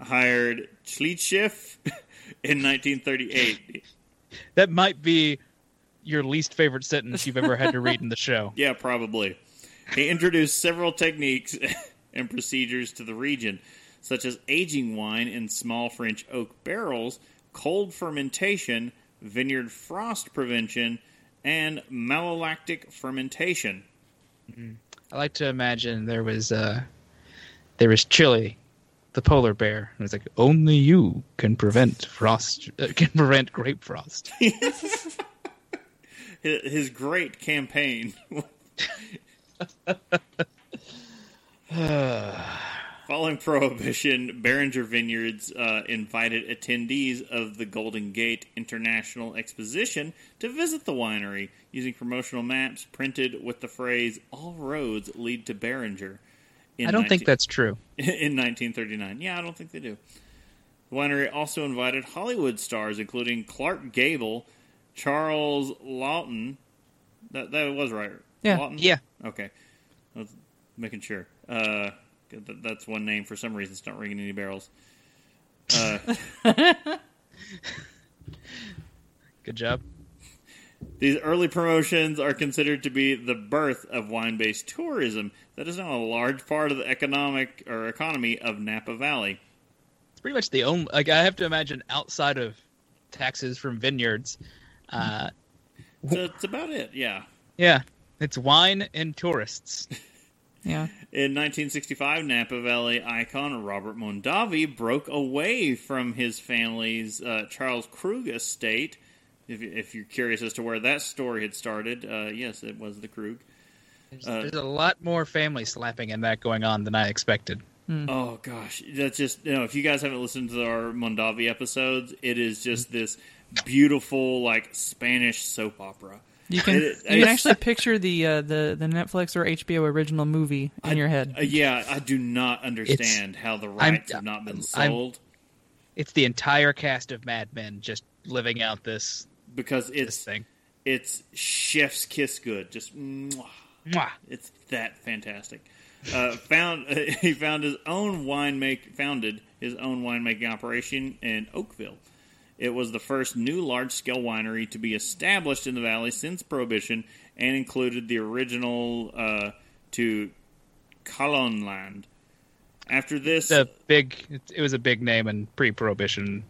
Speaker 3: hired Tchelistcheff in 1938.
Speaker 2: That might be your least favorite sentence you've ever had to read in the show.
Speaker 3: Yeah, probably. He introduced several techniques and procedures to the region, such as aging wine in small French oak barrels, cold fermentation, vineyard frost prevention, and malolactic fermentation.
Speaker 2: I like to imagine there was uh there was Chili, the polar bear. And it's like only you can prevent frost uh, can prevent grape frost.
Speaker 3: His, his great campaign. Following Prohibition, Beringer Vineyards uh, invited attendees of the Golden Gate International Exposition to visit the winery using promotional maps printed with the phrase "All roads lead to Beringer."
Speaker 2: I don't think that's true.
Speaker 3: in 1939. Yeah, I don't think they do. The winery also invited Hollywood stars, including Clark Gable, Charles Laughton. That that was right.
Speaker 1: Yeah.
Speaker 3: Laughton?
Speaker 2: Yeah.
Speaker 3: Okay. I was making sure. Uh, that's one name for some reason. It's not ringing any barrels. Uh,
Speaker 2: Good job.
Speaker 3: These early promotions are considered to be the birth of wine-based tourism that is now a large part of the economic or economy of Napa Valley.
Speaker 2: It's pretty much the only like I have to imagine outside of taxes from vineyards. Uh
Speaker 3: So it's about it. Yeah.
Speaker 2: yeah, it's wine and tourists.
Speaker 1: Yeah.
Speaker 3: In 1965, Napa Valley icon Robert Mondavi broke away from his family's uh, Charles Krug estate. If, if you're curious as to where that story had started, uh, yes, it was the Krug.
Speaker 2: There's,
Speaker 3: Uh,
Speaker 2: there's a lot more family slapping and that going on than I expected.
Speaker 3: Oh gosh, that's just you know. If you guys haven't listened to our Mondavi episodes, it is just this beautiful like Spanish soap opera.
Speaker 1: You can
Speaker 3: It-
Speaker 1: you can actually picture the uh, the the Netflix or HBO original movie in your head.
Speaker 3: Uh, yeah, I do not understand how the
Speaker 2: I'm-
Speaker 3: rights have not been
Speaker 2: I'm-
Speaker 3: sold
Speaker 2: It's the entire cast of Mad Men just living out this
Speaker 3: because
Speaker 2: this
Speaker 3: it's
Speaker 2: thing.
Speaker 3: it's chef's kiss good. Just mwah.
Speaker 2: Mwah.
Speaker 3: It's that fantastic. Uh, found he found his own winemaking founded his own winemaking operation in Oakville. It was the first new large scale winery to be established in the valley since Prohibition, and included the original uh, to Colonland. After this,
Speaker 2: It's a big. It, it was a big name in pre-prohibition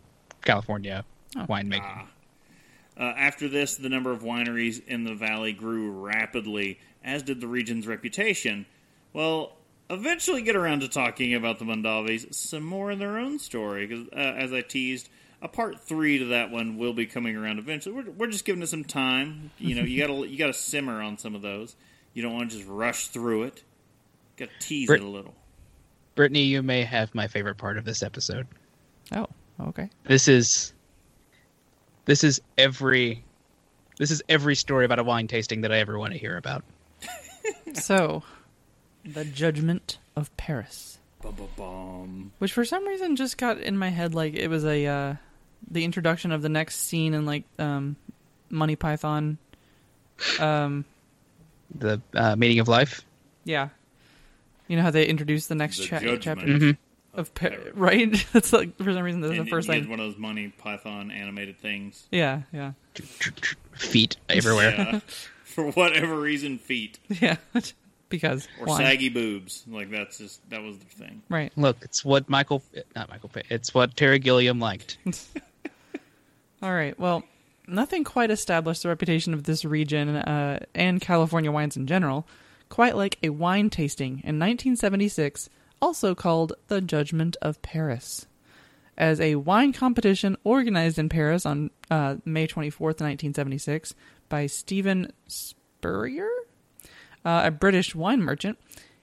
Speaker 2: California
Speaker 1: Oh.
Speaker 2: winemaking.
Speaker 3: Uh, after this, the number of wineries in the valley grew rapidly, as did the region's reputation. Well, eventually get around to talking about the Mondavis some more in their own story, because uh, as I teased, a part three to that one will be coming around eventually. We're, we're just giving it some time. You know, you gotta you gotta simmer on some of those. You don't want to just rush through it. Got to tease
Speaker 2: Brit-
Speaker 3: it a little.
Speaker 2: Brittany, you may have my favorite part of this episode.
Speaker 1: Oh, okay.
Speaker 2: This is this is every this is every story about a wine tasting that I ever want to hear about.
Speaker 1: So, the Judgment of Paris, which for some reason just got in my head like it was a uh, the introduction of the next scene in like um, Monty Python. Um,
Speaker 2: The uh, meaning of life.
Speaker 1: yeah, you know how they introduce the next
Speaker 3: The
Speaker 1: cha-
Speaker 3: judgment
Speaker 1: chapter
Speaker 2: Mhm.
Speaker 1: of Pa- right? That's like for some reason that's
Speaker 3: And,
Speaker 1: the first
Speaker 3: and he
Speaker 1: thing.
Speaker 3: one of those Monty Python animated things.
Speaker 1: Yeah, yeah,
Speaker 2: Feet everywhere.
Speaker 3: Yeah. For whatever reason, feet
Speaker 1: yeah. because
Speaker 3: or
Speaker 1: why?
Speaker 3: saggy boobs. Like that's just that was the thing.
Speaker 1: Right.
Speaker 2: Look, it's what Michael, not Michael, it's what Terry Gilliam liked.
Speaker 1: All right. Well, nothing quite established the reputation of this region uh, and California wines in general, quite like a wine tasting in 1976, also called the Judgment of Paris. As a wine competition organized in Paris on uh, May 24th, 1976, by Steven Spurrier, uh, a British wine merchant,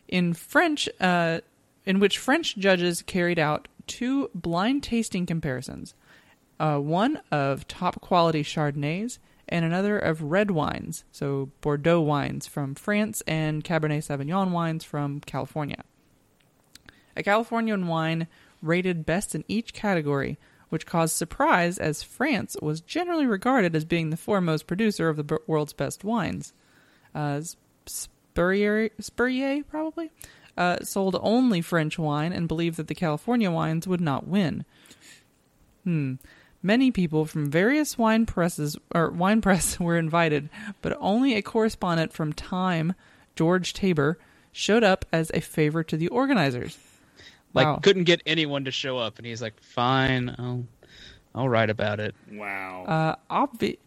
Speaker 1: in French, uh, in which French judges carried out two blind tasting comparisons uh, one of top quality Chardonnays and another of red wines, so Bordeaux wines from France and Cabernet Sauvignon wines from California. A Californian wine rated best in each category, which caused surprise as France was generally regarded as being the foremost producer of the world's best wines. Uh, Spurrier, Spurrier probably uh, sold only French wine and believed that the California wines would not win. Hmm. Many people from various wine presses or wine press were invited, but only a correspondent from Time, George Taber, showed up as a favor to the organizers.
Speaker 2: Like,
Speaker 1: Wow.
Speaker 2: couldn't get anyone to show up, and he's like, "Fine, I'll, I'll write about it."
Speaker 3: Wow.
Speaker 1: Uh, obvi-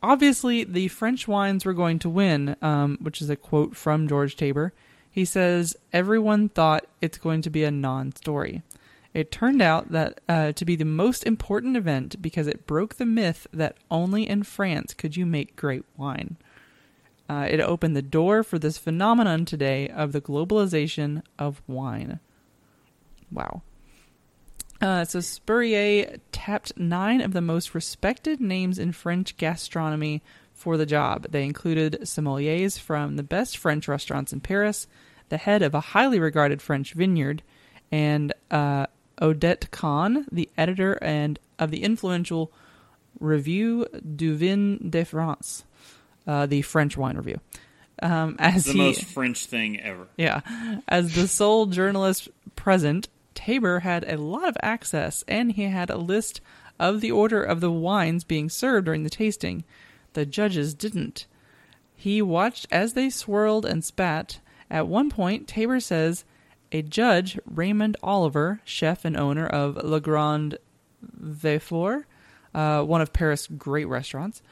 Speaker 1: obviously, the French wines were going to win, um, which is a quote from George Taber. He says, Everyone thought it's going to be a non story. It turned out that uh, to be the most important event because it broke the myth that only in France could you make great wine. Uh, it opened the door for this phenomenon today of the globalization of wine. Wow. Uh, so Spurrier tapped nine of the most respected names in French gastronomy for the job. They included sommeliers from the best French restaurants in Paris, the head of a highly regarded French vineyard, and uh, Odette Kahn, the editor and of the influential Revue du Vin de France, uh, the French wine review. Um, as
Speaker 3: the
Speaker 1: he,
Speaker 3: most French thing ever.
Speaker 1: yeah. As the sole journalist present, Taber had a lot of access and he had a list of the order of the wines being served during the tasting. The judges didn't. He watched as they swirled and spat. At one point, Taber says a judge, Raymond Oliver, chef and owner of Le Grand Vefour, uh, one of Paris' great restaurants,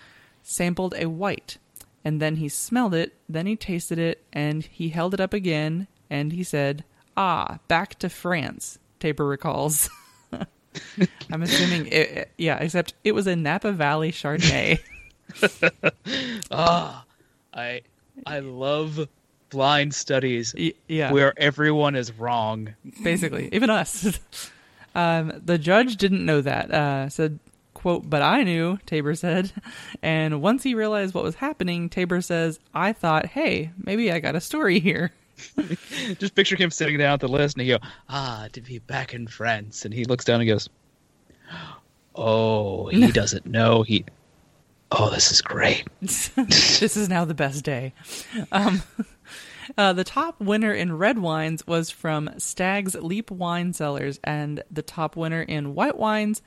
Speaker 1: sampled a white. And then he smelled it, then he tasted it, and he held it up again, and he said, Ah, back to France, Taber recalls. I'm assuming, it- yeah, except it was a Napa Valley Chardonnay.
Speaker 2: Ah, I I love blind studies
Speaker 1: Y- yeah.
Speaker 2: where everyone is wrong.
Speaker 1: basically even us um, the judge didn't know that uh, said quote but i knew taber said and once he realized what was happening taber says i thought hey maybe i got a story here
Speaker 2: Just picture him sitting down at the list, and he go, "Ah, to be back in France." And he looks down and goes, "Oh, he doesn't know. He, oh, this is great."
Speaker 1: this is now the best day um, uh, the top winner in red wines was from stag's leap wine cellars and the top winner in white wines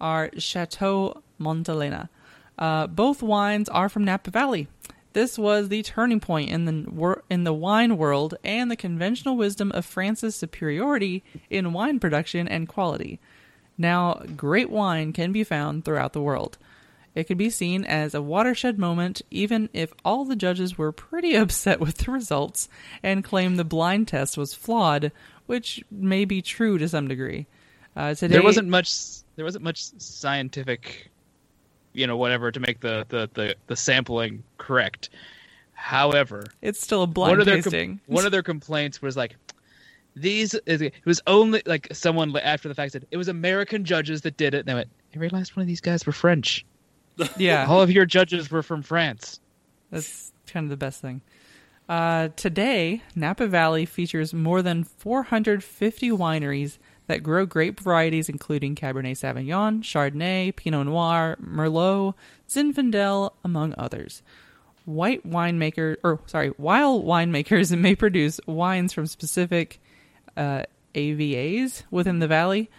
Speaker 1: are chateau montelena Uh, both wines are from Napa Valley. This was the turning point in the wor- in the wine world and the conventional wisdom of France's superiority in wine production and quality. Now, great wine can be found throughout the world. It could be seen as a watershed moment, even if all the judges were pretty upset with the results and claimed the blind test was flawed, which may be true to some degree. Uh, today,
Speaker 2: There wasn't much. There wasn't much scientific, you know, whatever to make the the the, the sampling correct. However,
Speaker 1: it's still a blind
Speaker 2: one of their
Speaker 1: tasting.
Speaker 2: one of their complaints was like these it was only like someone after the fact said it was american judges that did it and they went every last one of these guys were french
Speaker 1: yeah,
Speaker 2: all of your judges were from france
Speaker 1: That's kind of the best thing. Uh, today, Napa Valley features more than 450 wineries that grow grape varieties including Cabernet Sauvignon, Chardonnay, Pinot Noir, Merlot, Zinfandel, among others. White winemaker, or sorry, while winemakers may produce wines from specific uh, AVAs within the valley,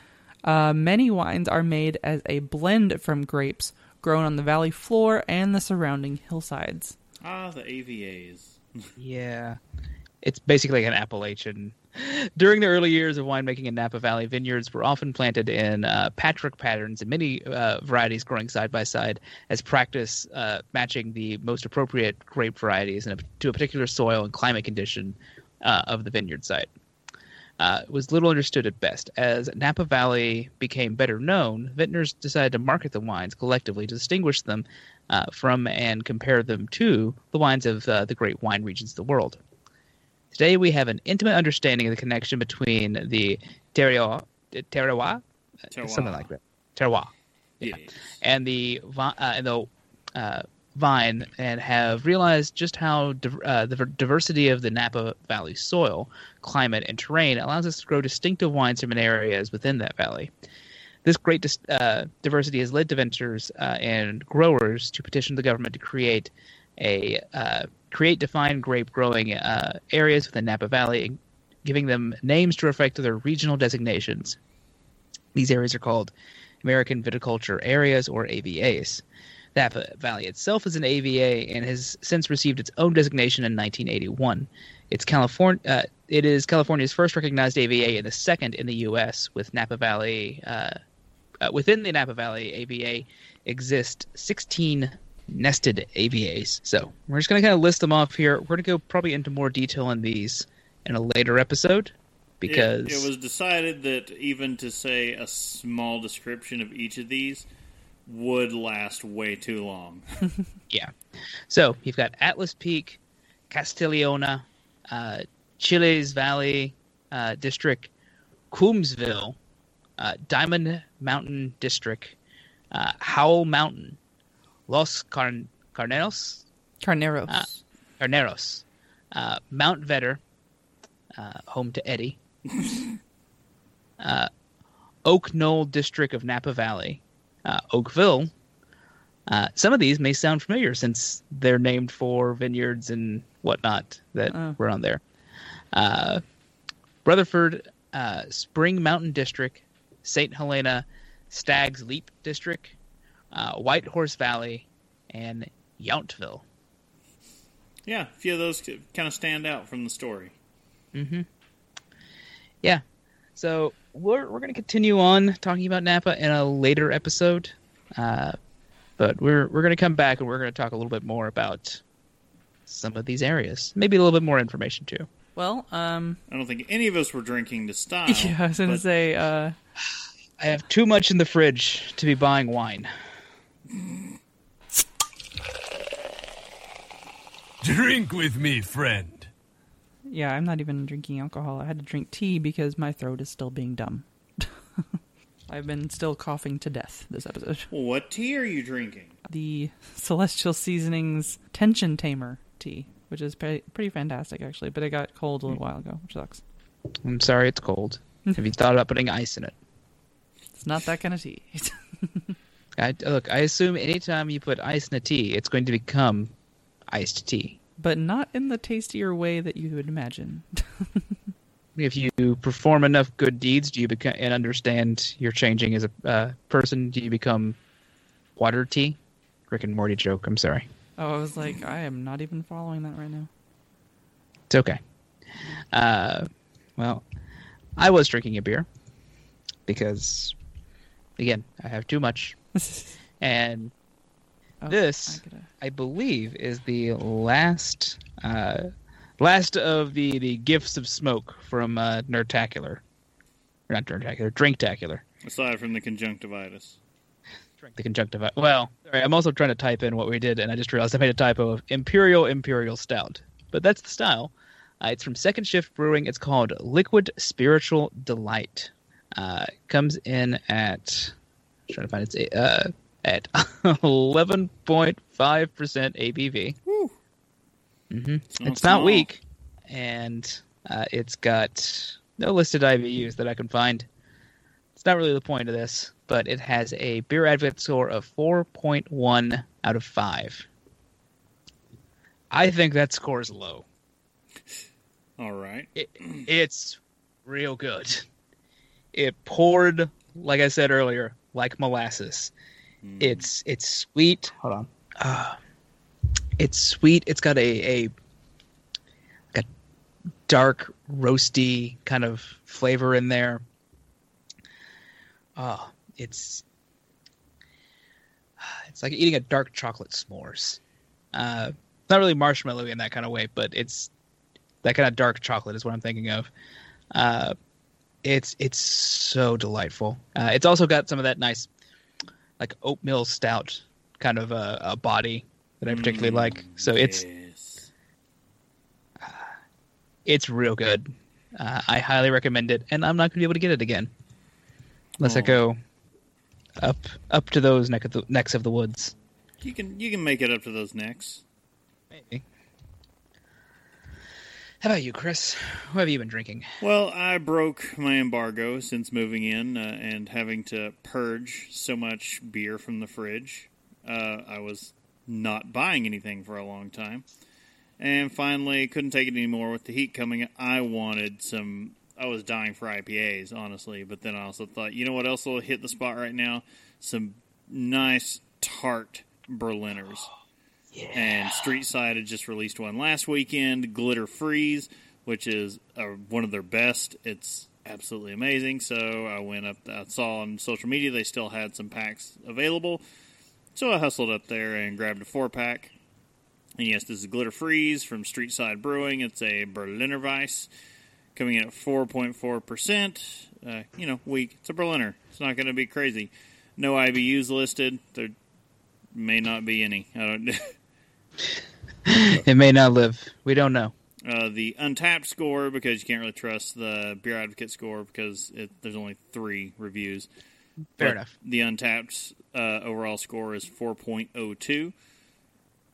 Speaker 1: uh, many wines are made as a blend from grapes grown on the valley floor and the surrounding hillsides.
Speaker 3: Ah, the AVAs.
Speaker 2: yeah it's basically an appellation. during the early years of winemaking in napa valley vineyards were often planted in uh, patchwork patterns and many uh, varieties growing side by side as practice uh, matching the most appropriate grape varieties in a, to a particular soil and climate condition uh, of the vineyard site uh, was little understood at best. As Napa Valley became better known, vintners decided to market the wines collectively to distinguish them uh, from and compare them to the wines of uh, the great wine regions of the world. Today, we have an intimate understanding of the connection between the terroir, terroir,
Speaker 3: Terroir.
Speaker 2: something like that, terroir,
Speaker 3: Yes.
Speaker 2: and the uh, and the uh, vine, and have realized just how uh, the diversity of the Napa Valley soil, climate, and terrain allows us to grow distinctive wines from areas within that valley. This great dis- uh, diversity has led to vintners uh, and growers to petition the government to create a uh, create defined grape growing uh, areas within Napa Valley, giving them names to reflect their regional designations. These areas are called American Viticulture Areas or AVAs. Napa Valley itself is an AVA and has since received its own designation in 1981. It's California. Uh, it is California's first recognized AVA and the second in the U.S. With Napa Valley, uh, uh, within the Napa Valley AVA, exist 16 nested AVAs. So we're just going to kind of list them off here. We're going to go probably into more detail on these in a later episode because
Speaker 3: it, it was decided that even to say a small description of each of these would last way too long.
Speaker 2: Yeah. So you've got Atlas Peak, Calistoga, uh, Chiles Valley uh, District, Coombsville, uh, Diamond Mountain District, uh, Howell Mountain, Los Carn- Carneros,
Speaker 1: Carneros.
Speaker 2: Ah. Carneros, uh, Mount Vetter, uh, home to Eddie, uh, Oak Knoll District of Napa Valley, uh, Oakville. Uh, some of these may sound familiar since they're named for vineyards and whatnot that
Speaker 1: Oh.
Speaker 2: were on there. Uh, Rutherford, uh, Spring Mountain District, St. Helena, Stag's Leap District, uh, Wild Horse Valley, and Yountville.
Speaker 3: yeah, a few of those kind of stand out from the story.
Speaker 2: Yeah. So we're we're gonna continue on talking about Napa in a later episode, uh, but we're we're gonna come back and we're gonna talk a little bit more about some of these areas. Maybe a little bit more information too.
Speaker 1: Well, um,
Speaker 3: I don't think any of us were drinking to style.
Speaker 1: yeah, I was gonna
Speaker 3: but
Speaker 1: say, uh,
Speaker 2: I have too much in the fridge to be buying wine.
Speaker 5: Drink with me, friend.
Speaker 1: Yeah, I'm not even drinking alcohol. I had to drink tea because my throat is still being dumb. I've been still coughing to death this episode.
Speaker 3: What tea are you drinking?
Speaker 1: The Celestial Seasonings Tension Tamer tea, which is pretty, pretty fantastic actually, but it got cold a little hmm. while ago, which sucks.
Speaker 2: I'm sorry, it's cold. have you thought about putting ice in it?
Speaker 1: It's not that kind of tea.
Speaker 2: I, look, I assume anytime you put ice in a tea, it's going to become iced tea.
Speaker 1: But not in the tastier way that you would imagine.
Speaker 2: If you perform enough good deeds, do you become and understand you're changing as a uh, person? Do you become water tea? Rick and Morty joke. I'm sorry.
Speaker 1: oh, I was like, I am not even following that right now.
Speaker 2: It's okay. Uh, well, I was drinking a beer because, again, I have too much, and
Speaker 1: Oh,
Speaker 2: This-
Speaker 1: I gotta-
Speaker 2: I believe is the last uh, last of the the gifts of smoke from uh, Nerdtacular. Or not Nerdtacular, Drinktacular.
Speaker 3: Aside from the conjunctivitis.
Speaker 2: Drink the conjunctivitis. Well, sorry, I'm also trying to type in what we did, and I just realized I made a typo of Imperial Imperial Stout. But that's the style. Uh, it's from Second Shift Brewing. It's called Liquid Spiritual Delight. Uh, comes in at I'm trying to find its uh, at 11.5% ABV. hmm
Speaker 3: It's not
Speaker 2: It's not
Speaker 3: small.
Speaker 2: weak, and uh, it's got no listed IBUs that I can find. It's not really the point of this, but it has a beer advocate score of 4.1 out of 5. I think that score is low.
Speaker 3: All right.
Speaker 2: It, it's real good. It poured, like I said earlier, like molasses. It's it's sweet. Hold on. Uh, it's sweet. It's got a, a like a dark roasty kind of flavor in there. Oh, it's it's like eating a dark chocolate s'mores. Uh, not really marshmallowy in that kind of way, but it's that kind of dark chocolate is what I'm thinking of. Uh, it's it's so delightful. Uh, it's also got some of that nice, like oatmeal stout kind of a, a body that I particularly like. So it's
Speaker 3: Yes.
Speaker 2: it's real good. Uh, I highly recommend it, and I'm not going to be able to get it again unless I go up up to those neck of the, necks of the woods.
Speaker 3: You can you can make it up to those necks.
Speaker 2: Maybe. How about you, Chris? What have you been drinking?
Speaker 3: Well, I broke my embargo since moving in uh, and having to purge so much beer from the fridge. Uh, I was not buying anything for a long time. And finally, couldn't take it anymore with the heat coming. I wanted some. I was dying for IPAs, honestly. But then I also thought, you know what else will hit the spot right now? Some nice tart Berliners. And Street Side had just released one last weekend, Glitter Freeze, which is uh, one of their best. It's absolutely amazing. So I went up, I saw on social media they still had some packs available. So I hustled up there and grabbed a four pack. And yes, this is Glitter Freeze from Street Side Brewing. It's a Berliner Weiss coming in at 4.4%. Uh, you know, weak. It's a Berliner. It's not going to be crazy. No IBUs listed. There may not be any. I don't.
Speaker 2: It may not live. We don't know.
Speaker 3: Uh, the Untappd score because you can't really trust the beer advocate score because it, there's only three reviews.
Speaker 2: Fair
Speaker 3: But
Speaker 2: enough.
Speaker 3: The Untappd uh, overall score is 4.02,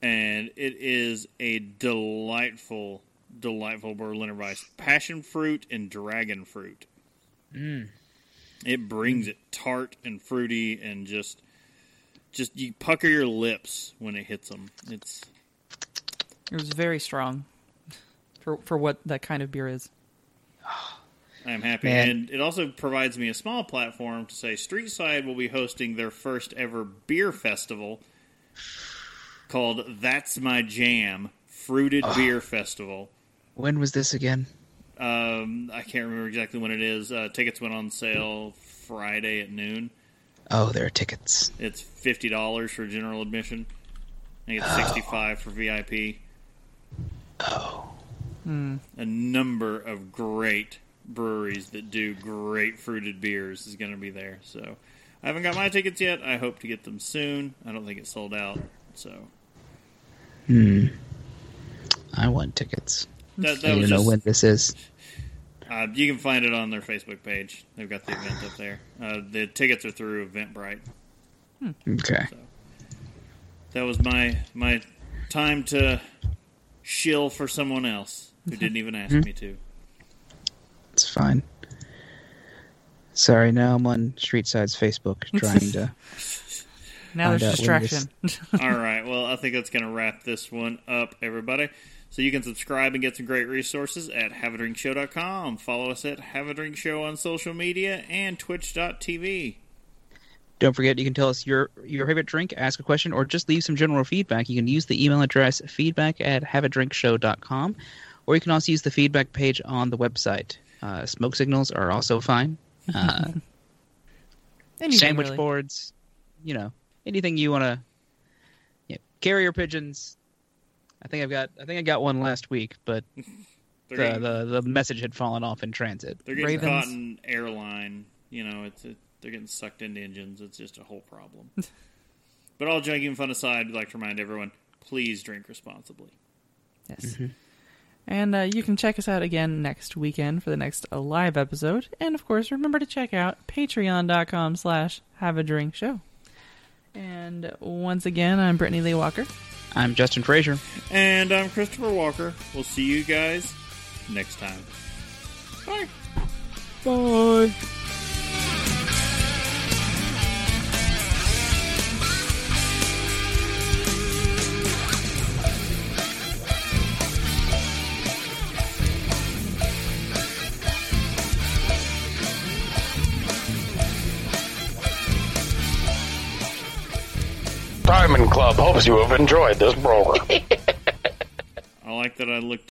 Speaker 3: and it is a delightful, delightful Berliner Weiss. Passion fruit and dragon fruit. It brings it tart and fruity and just, just you pucker your lips when it hits them. It's
Speaker 1: It was very strong for for what that kind of beer is.
Speaker 3: I am happy.
Speaker 2: Man.
Speaker 3: And it also provides me a small platform to say Street Side will be hosting their first ever beer festival called That's My Jam Fruited Beer Festival.
Speaker 2: When was this again?
Speaker 3: Um, I can't remember exactly when it is. Uh, tickets went on sale Friday at noon.
Speaker 2: Oh, there are tickets.
Speaker 3: It's $50 for general admission. I think it's 65 for VIP.
Speaker 2: Oh.
Speaker 3: a number of great breweries that do great fruited beers is going to be there. So I haven't got my tickets yet. I hope to get them soon. I don't think it's sold out. So
Speaker 2: Hmm. I want tickets.
Speaker 3: that,
Speaker 2: I
Speaker 3: that
Speaker 2: need to
Speaker 3: was
Speaker 2: know
Speaker 3: just,
Speaker 2: when this is.
Speaker 3: Uh, you can find it on their Facebook page. They've got the event up there. Uh, the tickets are through Eventbrite.
Speaker 2: Okay.
Speaker 3: That was my my time to shill for someone else who didn't even ask me to.
Speaker 2: It's fine. Sorry, now I'm on Streetside's Facebook trying to.
Speaker 1: Now there's distraction.
Speaker 3: All right. Well, I think that's going to wrap this one up, everybody. So you can subscribe and get some great resources at haveadrinkshow.com. Follow us at Have a Drink Show on social media and twitch.tv.
Speaker 2: Don't forget, you can tell us your your favorite drink, ask a question, or just leave some general feedback. You can use the email address feedback at haveadrinkshow.com, or you can also use the feedback page on the website. Uh, smoke signals are also fine. Uh, sandwich
Speaker 1: really.
Speaker 2: boards, you know, anything you want to. Yeah, carrier pigeons. I think I've got. I think I got one last week, but the,
Speaker 3: getting,
Speaker 2: the the message had fallen off in transit.
Speaker 3: they're getting
Speaker 1: Ravens.
Speaker 3: caught in airline. You know, it's it, they're getting sucked into engines. It's just a whole problem. but all joking fun aside, we'd like to remind everyone: please drink responsibly.
Speaker 1: Yes. And uh, you can check us out again next weekend for the next uh, live episode. And of course, remember to check out patreon.com slash have a drink show. And once again, I'm Brittany Lee Walker.
Speaker 2: I'm Justin Frazier.
Speaker 3: And I'm Christopher Walker. We'll see you guys next time. Bye.
Speaker 2: Bye.
Speaker 6: Club hopes you have enjoyed this program.
Speaker 3: I like that I looked